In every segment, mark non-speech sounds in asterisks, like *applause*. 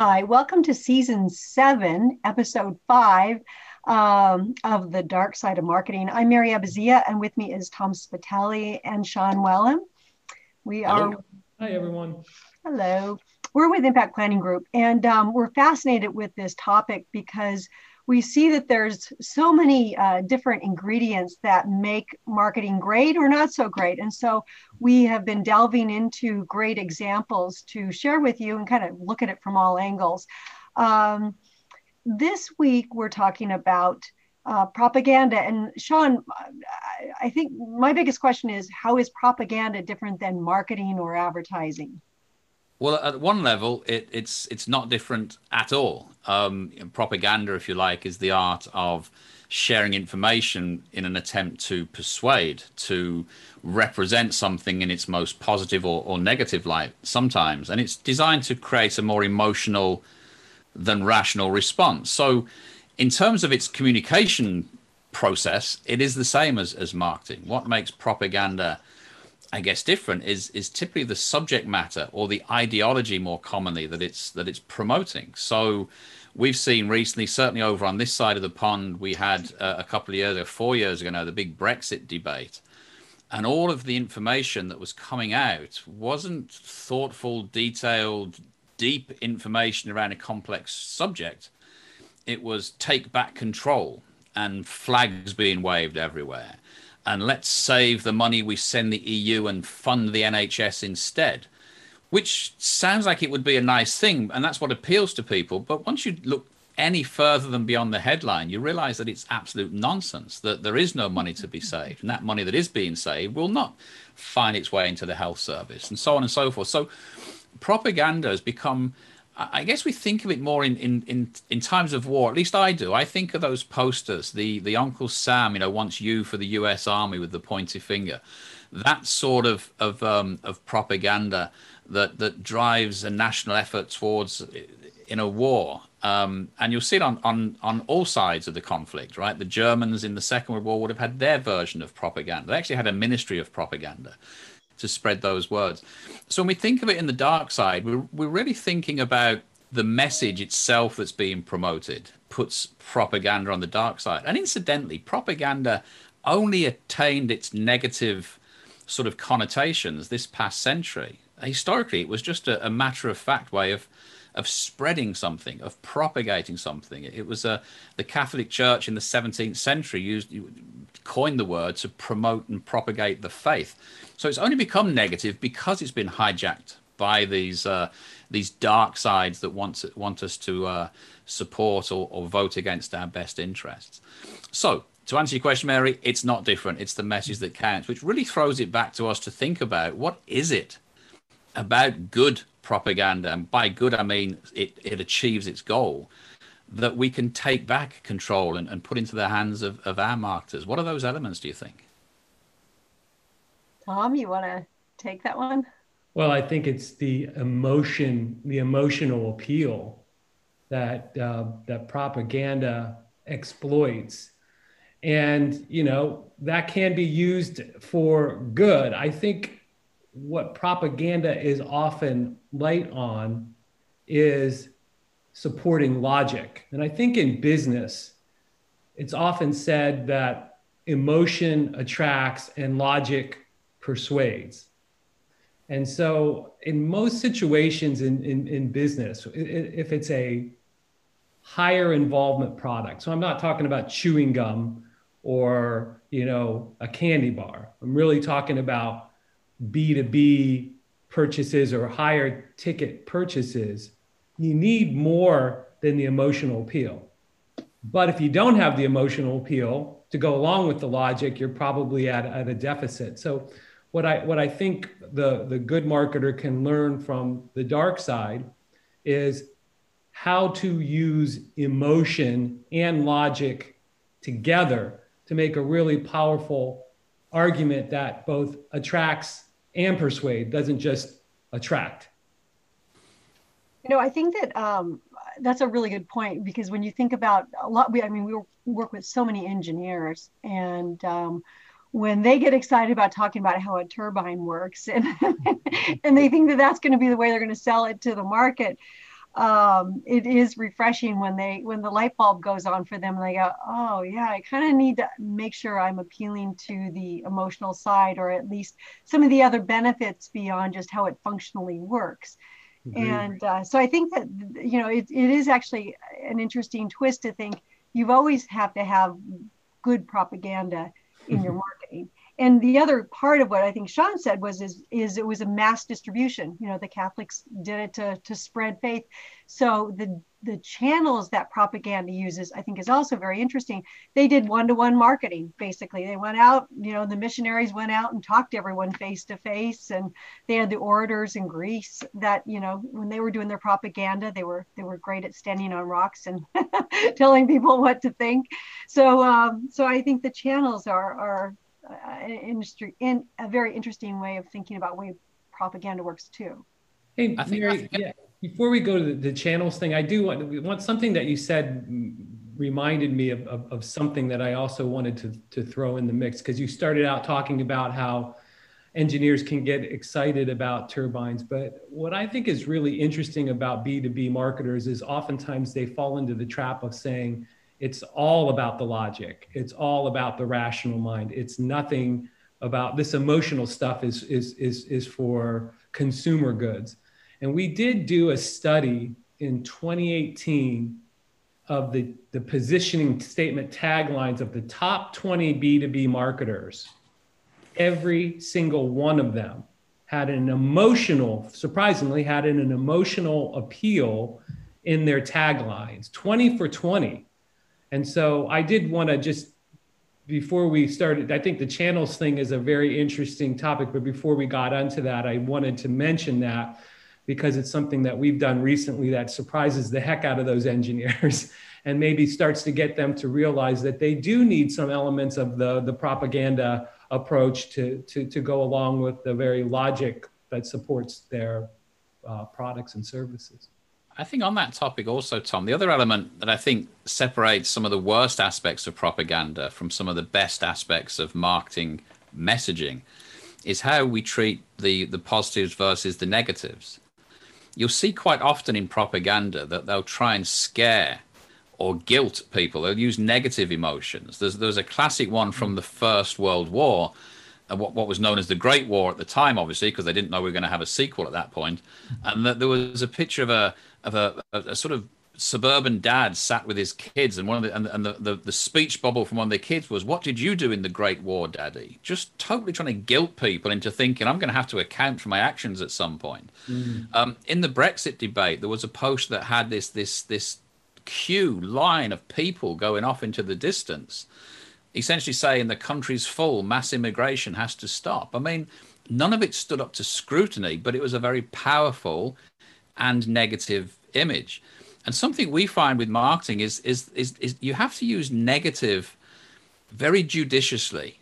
Hi, welcome to season seven, episode five um, of The Dark Side of Marketing. I'm Mary Abbazia, and with me is Tom Spitale and Sean Wellham. We are. Hi, everyone. Hello. We're with Impact Planning Group, and um, we're fascinated with this topic because we see that there's so many uh, different ingredients that make marketing great or not so great. And so we have been delving into great examples to share with you and kind of look at it from all angles. Um, this week, we're talking about uh, propaganda. And Sean, I, I think my biggest question is how is propaganda different than marketing or advertising? Well, at one level, it, it's it's not different at all. Um, propaganda, if you like, is the art of sharing information in an attempt to persuade, to represent something in its most positive or, or negative light sometimes. And it's designed to create a more emotional than rational response. So, in terms of its communication process, it is the same as, as marketing. What makes propaganda I guess different is is typically the subject matter or the ideology more commonly that it's that it's promoting. So we've seen recently, certainly over on this side of the pond, we had uh, a couple of years ago, four years ago now, the big Brexit debate. And all of the information that was coming out wasn't thoughtful, detailed, deep information around a complex subject. It was take back control and flags being waved everywhere and let's save the money we send the EU and fund the NHS instead. Which sounds like it would be a nice thing, and that's what appeals to people. But once you look any further than beyond the headline, you realize that it's absolute nonsense, that there is no money to be *laughs* saved. And that money that is being saved will not find its way into the health service, and so on and so forth. So propaganda has become I guess we think of it more in, in, in, in times of war. At least I do. I think of those posters, the the Uncle Sam, you know, wants you for the U.S. Army with the pointy finger. That sort of of um, of propaganda that that drives a national effort towards in a war. Um, and you'll see it on, on on all sides of the conflict, right? The Germans in the Second World War would have had their version of propaganda. They actually had a ministry of propaganda to spread those words. So when we think of it in the dark side, we're, we're really thinking about the message itself that's being promoted puts propaganda on the dark side. And incidentally, propaganda only attained its negative sort of connotations this past century. Historically, it was just a, a matter of fact way of of spreading something, of propagating something. It was a the Catholic Church in the 17th century used coined the word to promote and propagate the faith. So it's only become negative because it's been hijacked by these uh, these dark sides that want want us to uh, support or, or vote against our best interests. So to answer your question, Mary, it's not different. It's the message that counts, which really throws it back to us to think about what is it about good propaganda, and by good I mean it, it achieves its goal, that we can take back control and, and put into the hands of, of our marketers. What are those elements, do you think? Tom, you want to take that one? Well, I think it's the emotion, the emotional appeal that uh, that propaganda exploits, and you know that can be used for good. I think what propaganda is often light on is supporting logic, and I think in business, it's often said that emotion attracts and logic persuades. And so, in most situations in, in, in business, if it's a higher involvement product, so I'm not talking about chewing gum or you know a candy bar. I'm really talking about B2B purchases or higher ticket purchases. You need more than the emotional appeal. But if you don't have the emotional appeal to go along with the logic, you're probably at, at a deficit. So what I what I think the the good marketer can learn from the dark side is how to use emotion and logic together to make a really powerful argument that both attracts and persuade doesn't just attract. You know i think that um, that's a really good point because when you think about a lot we i mean we work with so many engineers and um, when they get excited about talking about how a turbine works and *laughs* and they think that that's going to be the way they're going to sell it to the market um, it is refreshing when they when the light bulb goes on for them and they go oh yeah i kind of need to make sure i'm appealing to the emotional side or at least some of the other benefits beyond just how it functionally works. Mm-hmm. and uh, so i think that you know it, it is actually an interesting twist to think you've always have to have good propaganda in your marketing and the other part of what I think Sean said was is is it was a mass distribution. You know, the Catholics did it to to spread faith. So the the channels that propaganda uses, I think, is also very interesting. They did one to one marketing. Basically, they went out. You know, the missionaries went out and talked to everyone face to face, and they had the orators in Greece that you know when they were doing their propaganda, they were they were great at standing on rocks and *laughs* telling people what to think. So um, so I think the channels are are an industry in a very interesting way of thinking about way propaganda works too. Hey, Mary, yeah, before we go to the, the, channels thing, I do want, want something that you said reminded me of, of, of something that I also wanted to, to throw in the mix because you started out talking about how engineers can get excited about turbines. But what I think is really interesting about B2B marketers is oftentimes they fall into the trap of saying, it's all about the logic. It's all about the rational mind. It's nothing about this emotional stuff is is is is for consumer goods. And we did do a study in 2018 of the, the positioning statement taglines of the top 20 b2b marketers. Every single one of them had an emotional surprisingly had an, an emotional appeal in their taglines. 20 for 20 and so I did want to just before we started, I think the channels thing is a very interesting topic. But before we got onto that, I wanted to mention that because it's something that we've done recently that surprises the heck out of those *laughs* engineers and maybe starts to get them to realize that they do need some elements of the, the propaganda approach to, to, to go along with the very logic that supports their uh, products and services. I think on that topic also, Tom, the other element that I think separates some of the worst aspects of propaganda from some of the best aspects of marketing messaging is how we treat the, the positives versus the negatives. You'll see quite often in propaganda that they'll try and scare or guilt people. They'll use negative emotions. There's, there's a classic one from mm. the First World War what, what was known as the Great War at the time, obviously, because they didn't know we were going to have a sequel at that point. And that there was a picture of a of a, a, a sort of suburban dad sat with his kids, and one of the and, and the, the, the speech bubble from one of the kids was, "What did you do in the Great War, Daddy?" Just totally trying to guilt people into thinking I'm going to have to account for my actions at some point. Mm. Um, in the Brexit debate, there was a post that had this this this queue line of people going off into the distance essentially saying the country's full, mass immigration has to stop. I mean, none of it stood up to scrutiny, but it was a very powerful and negative image. And something we find with marketing is is is, is you have to use negative very judiciously.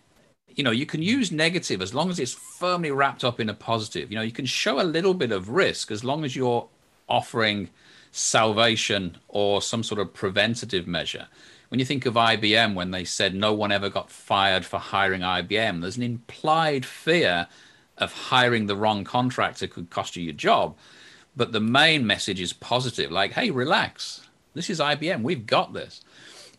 You know, you can use negative as long as it's firmly wrapped up in a positive. You know, you can show a little bit of risk as long as you're offering salvation or some sort of preventative measure when you think of IBM, when they said no one ever got fired for hiring IBM, there's an implied fear of hiring the wrong contractor could cost you your job. But the main message is positive, like, hey, relax. This is IBM. We've got this.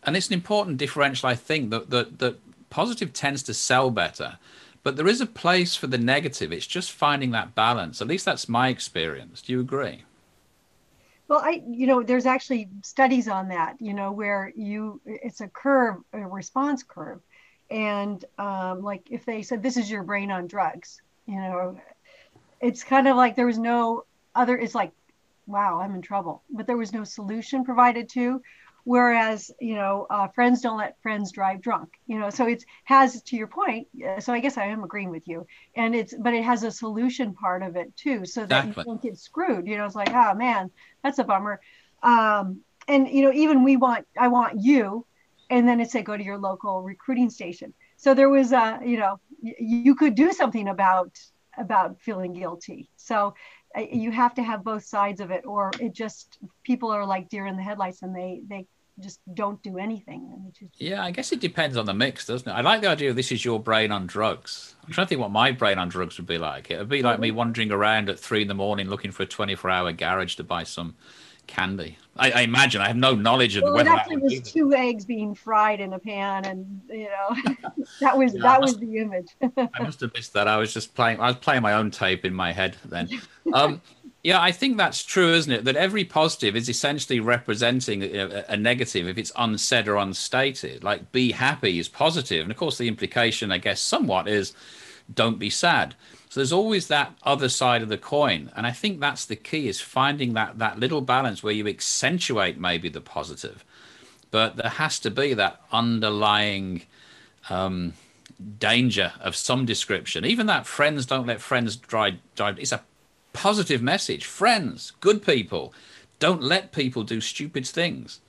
And it's an important differential, I think, that, that, that positive tends to sell better. But there is a place for the negative. It's just finding that balance. At least that's my experience. Do you agree? Well, I, you know, there's actually studies on that, you know, where you, it's a curve, a response curve. And um, like if they said, this is your brain on drugs, you know, it's kind of like there was no other, it's like, wow, I'm in trouble. But there was no solution provided to whereas you know uh, friends don't let friends drive drunk you know so it has to your point so i guess i am agreeing with you. And it's but it has a solution part of it too so that exactly. you don't get screwed you know it's like oh man that's a bummer. Um, and you know even we want i want you and then it said go to your local recruiting station. So there was a you know you could do something about about feeling guilty. So you have to have both sides of it or it just people are like deer in the headlights and they they just don't do anything just... yeah i guess it depends on the mix doesn't it? I like the idea of this is your brain on drugs. I'm trying to think what my brain on drugs would be like. It would be like me mm-hmm. wandering around at three in the morning looking for a 24 hour garage to buy some candy. I, I, imagine I have no knowledge of well, whether it actually was two eggs being fried in a pan, and you know *laughs* that was yeah, that was the image. *laughs* I must have missed that. I was just playing. I was playing my own tape in my head then. Um, yeah, I think that's true, isn't it? That every positive is essentially representing a, a, negative if it's unsaid or unstated. Like be happy is positive, and of course the implication, I guess, somewhat is don't be sad. So there's always that other side of the coin, and I think that's the key: is finding that that little balance where you accentuate maybe the positive, but there has to be that underlying um, danger of some description. Even that friends don't let friends drive. drive it's a positive message. Friends, good people, don't let people do stupid things.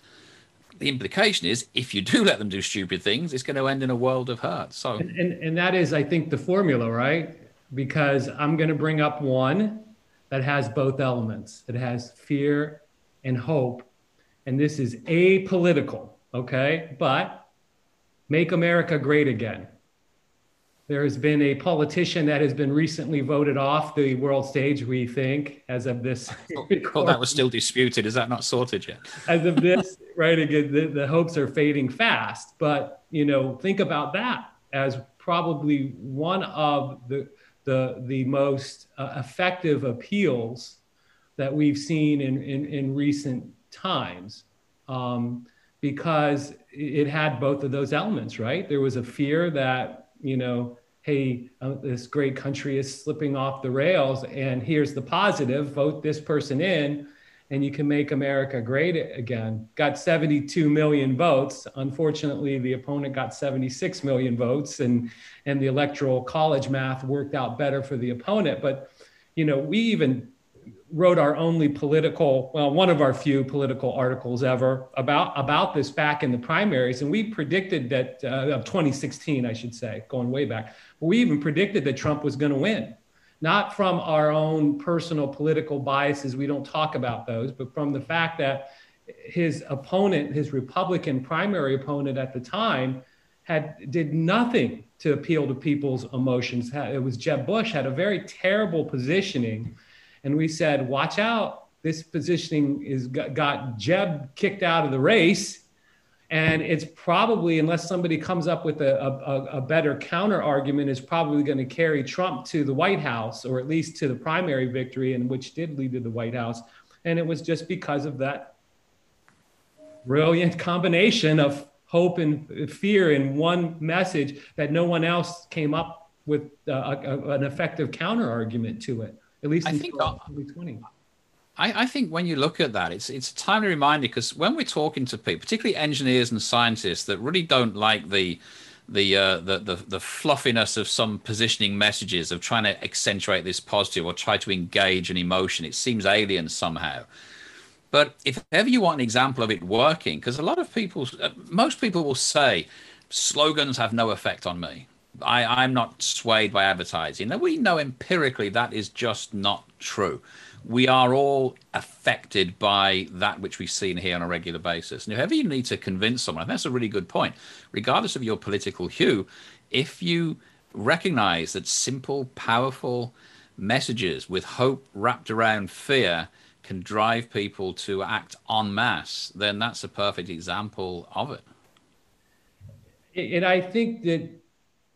The implication is if you do let them do stupid things, it's going to end in a world of hurt. So, and, and, and that is, I think, the formula, right? Because I'm going to bring up one that has both elements. It has fear and hope. And this is apolitical, okay? But make America great again. There has been a politician that has been recently voted off the world stage, we think, as of this. oh, that was still disputed. Is that not sorted yet? as of this, right? Again, the, the hopes are fading fast. But, you know, think about that as probably one of the the, the most uh, effective appeals that we've seen in, in, in recent times um, because it had both of those elements, right? There was a fear that, you know, hey, uh, this great country is slipping off the rails, and here's the positive vote this person in and you can make America great again. Got 72 million votes. Unfortunately, the opponent got 76 million votes, and and the electoral college math worked out better for the opponent. But you know, we even wrote our only political, well, one of our few political articles ever about about this back in the primaries, and we predicted that uh, of 2016, I should say, going way back. We even predicted that Trump was going to win not from our own personal political biases. We don't talk about those, but from the fact that his opponent, his Republican primary opponent at the time, had did nothing to appeal to people's emotions. It was Jeb Bush had a very terrible positioning, and we said, "Watch out! This positioning is got Jeb kicked out of the race." And it's probably, unless somebody comes up with a, a, a better counter argument, is probably going to carry Trump to the White House, or at least to the primary victory, and which did lead to the White House. And it was just because of that brilliant combination of hope and fear in one message that no one else came up with uh, a, an effective counter argument to it, at least I in 2020. I, I, think when you look at that, it's it's a timely reminder because when we're talking to people, particularly engineers and scientists that really don't like the the, uh, the the the fluffiness of some positioning messages of trying to accentuate this positive or try to engage an emotion, it seems alien somehow. But if ever you want an example of it working, because a lot of people, uh, most people will say, slogans have no effect on me. I, I'm not swayed by advertising. Now, we know empirically that is just not true we are all affected by that which we see and hear on a regular basis. And if ever you need to convince someone, that's a really good point, regardless of your political hue, if you recognize that simple, powerful messages with hope wrapped around fear can drive people to act en masse, then that's a perfect example of it. And I think that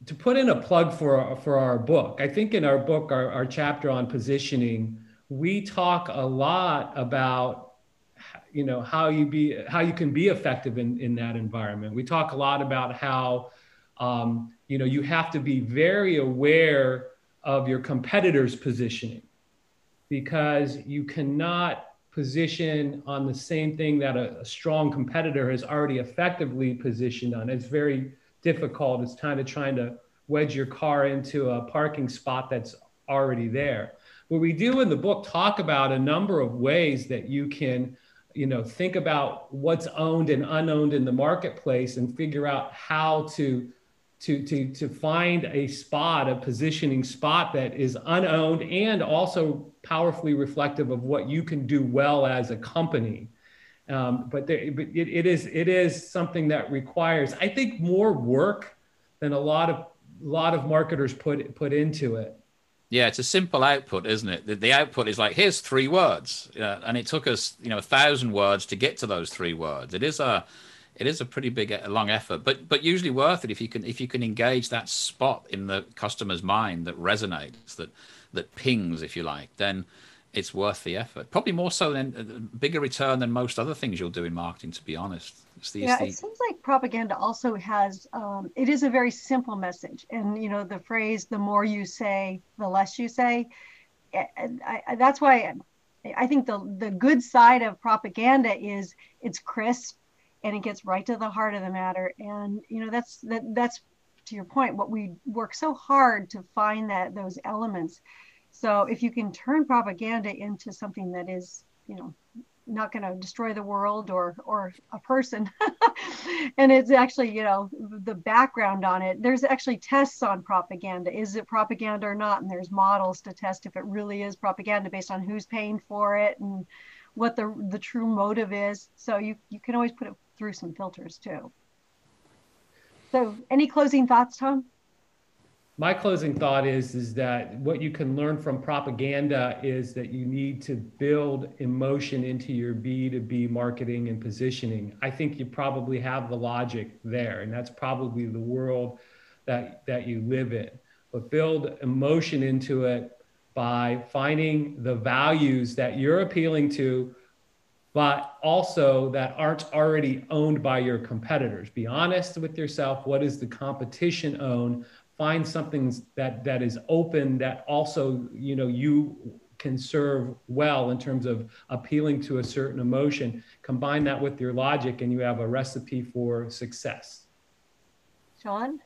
to put in a plug for, for our book, I think in our book, our, our chapter on positioning, we talk a lot about you know how you be how you can be effective in in that environment. We talk a lot about how um, you know you have to be very aware of your competitors positioning because you cannot position on the same thing that a, a strong competitor has already effectively positioned on. It's very difficult. It's kind of trying to wedge your car into a parking spot that's already there what we do in the book talk about a number of ways that you can you know think about what's owned and unowned in the marketplace and figure out how to to to to find a spot a positioning spot that is unowned and also powerfully reflective of what you can do well as a company. Um, but, there, but it, it is it is something that requires i think more work than a lot of lot of marketers put put into it Yeah, it's a simple output, isn't it? The, the output is like, here's three words, uh, and it took us, you know, a thousand words to get to those three words. It is a, it is a pretty big, a long effort, but but usually worth it if you can if you can engage that spot in the customer's mind that resonates, that that pings, if you like, then it's worth the effort. Probably more so than uh, bigger return than most other things you'll do in marketing. To be honest, the, yeah, the... it seems like propaganda also has. Um, it is a very simple message, and you know the phrase "the more you say, the less you say." And I, I, that's why I think the the good side of propaganda is it's crisp and it gets right to the heart of the matter. And you know that's that that's to your point what we work so hard to find that those elements. So if you can turn propaganda into something that is you know not going to destroy the world or or a person *laughs* and it's actually you know the background on it there's actually tests on propaganda. Is it propaganda or not? And there's models to test if it really is propaganda based on who's paying for it and what the the true motive is. So you you can always put it through some filters too. So any closing thoughts tom my closing thought is is that what you can learn from propaganda is that you need to build emotion into your b2b marketing and positioning. I think you probably have the logic there and that's probably the world that that you live in. But build emotion into it by finding the values that you're appealing to but also that aren't already owned by your competitors. Be honest with yourself what does the competition own find something that that is open that also you know you can serve well in terms of appealing to a certain emotion combine that with your logic and you have a recipe for success. Sean?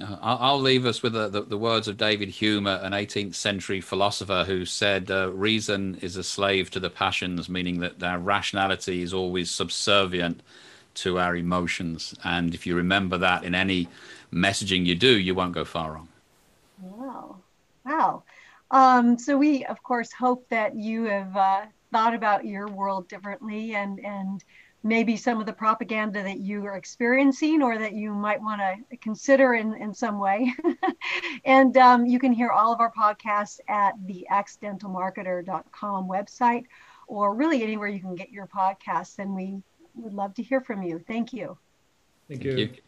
Uh, I'll leave us with the, the, the, words of David Hume, an 18th century philosopher who said, uh, Reason is a slave to the passions, meaning that our rationality is always subservient to our emotions. And if you remember that in any messaging you do, you won't go far wrong. Wow. Wow. Um, so we, of course, hope that you have uh, thought about your world differently and, and maybe some of the propaganda that you are experiencing or that you might want to consider in, in some way. *laughs* and um, you can hear all of our podcasts at the accidentalmarketer.com website or really anywhere you can get your podcasts. And we would love to hear from you. Thank you. Thank you. Thank you.